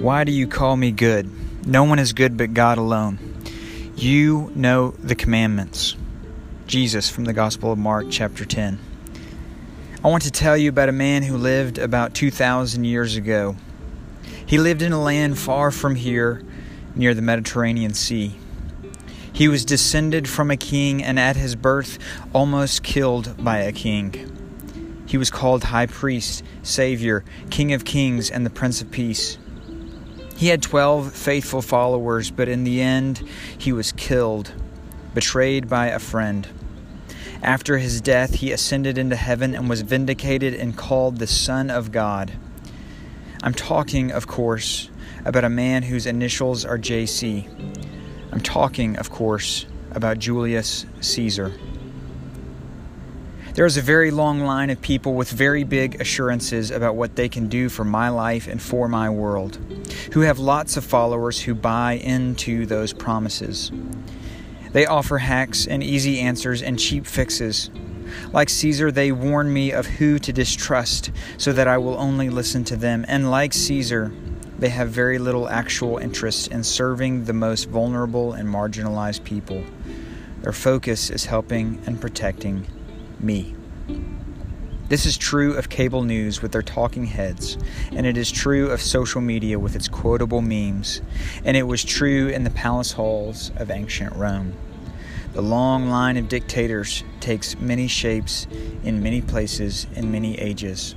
Why do you call me good? No one is good but God alone. You know the commandments. Jesus from the Gospel of Mark, chapter 10. I want to tell you about a man who lived about 2,000 years ago. He lived in a land far from here, near the Mediterranean Sea. He was descended from a king and at his birth almost killed by a king. He was called High Priest, Savior, King of Kings, and the Prince of Peace. He had 12 faithful followers, but in the end, he was killed, betrayed by a friend. After his death, he ascended into heaven and was vindicated and called the Son of God. I'm talking, of course, about a man whose initials are JC. I'm talking, of course, about Julius Caesar. There is a very long line of people with very big assurances about what they can do for my life and for my world, who have lots of followers who buy into those promises. They offer hacks and easy answers and cheap fixes. Like Caesar, they warn me of who to distrust so that I will only listen to them. And like Caesar, they have very little actual interest in serving the most vulnerable and marginalized people. Their focus is helping and protecting me. This is true of cable news with their talking heads, and it is true of social media with its quotable memes, and it was true in the palace halls of ancient Rome. The long line of dictators takes many shapes in many places in many ages.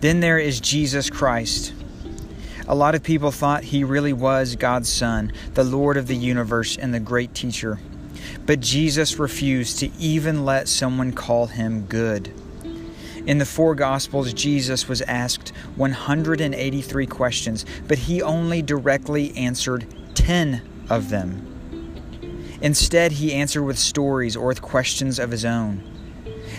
Then there is Jesus Christ. A lot of people thought he really was God's Son, the Lord of the universe, and the great teacher. But Jesus refused to even let someone call him good. In the four Gospels, Jesus was asked 183 questions, but he only directly answered 10 of them. Instead, he answered with stories or with questions of his own.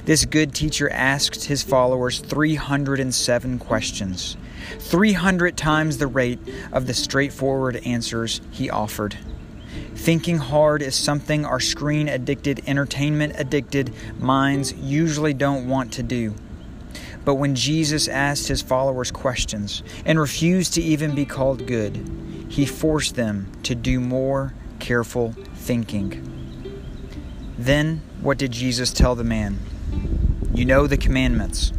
This good teacher asked his followers 307 questions, 300 times the rate of the straightforward answers he offered. Thinking hard is something our screen addicted, entertainment addicted minds usually don't want to do. But when Jesus asked his followers questions and refused to even be called good, he forced them to do more careful thinking. Then, what did Jesus tell the man? You know the commandments.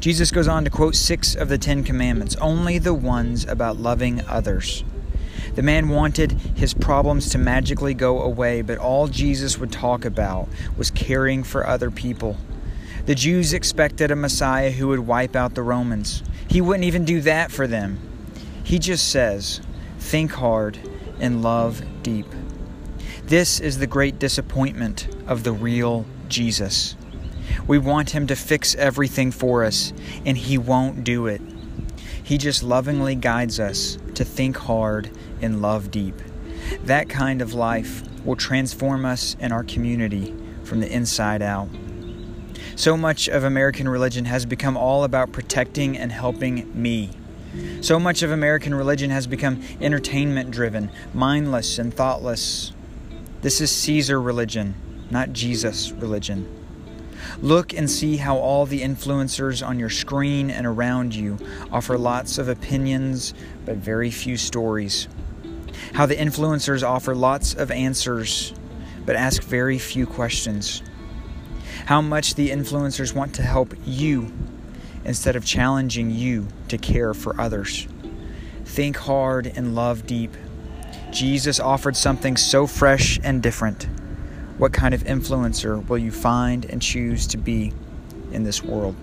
Jesus goes on to quote six of the Ten Commandments, only the ones about loving others. The man wanted his problems to magically go away, but all Jesus would talk about was caring for other people. The Jews expected a Messiah who would wipe out the Romans. He wouldn't even do that for them. He just says, Think hard and love deep. This is the great disappointment of the real Jesus. We want him to fix everything for us, and he won't do it. He just lovingly guides us to think hard and love deep. That kind of life will transform us and our community from the inside out. So much of American religion has become all about protecting and helping me. So much of American religion has become entertainment driven, mindless, and thoughtless. This is Caesar religion, not Jesus religion. Look and see how all the influencers on your screen and around you offer lots of opinions but very few stories. How the influencers offer lots of answers but ask very few questions. How much the influencers want to help you instead of challenging you to care for others. Think hard and love deep. Jesus offered something so fresh and different. What kind of influencer will you find and choose to be in this world?